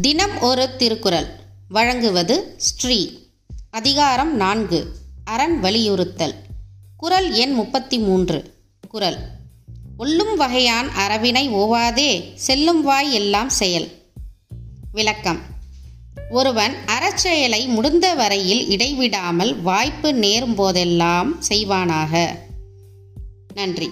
தினம் ஒரு திருக்குறள். வழங்குவது ஸ்ரீ. அதிகாரம் நான்கு. அரண் வலியுறுத்தல். குறள் எண் முப்பத்தி மூன்று குறள். ஒல்லும் வகையான் அறவினை ஓவாதே செல்லும் வாய் எல்லாம் செயல். விளக்கம். ஒருவன் அறச்செயலை முடிந்த வரையில் இடைவிடாமல் வாய்ப்பு நேரும் போதெல்லாம் செய்வானாக. நன்றி.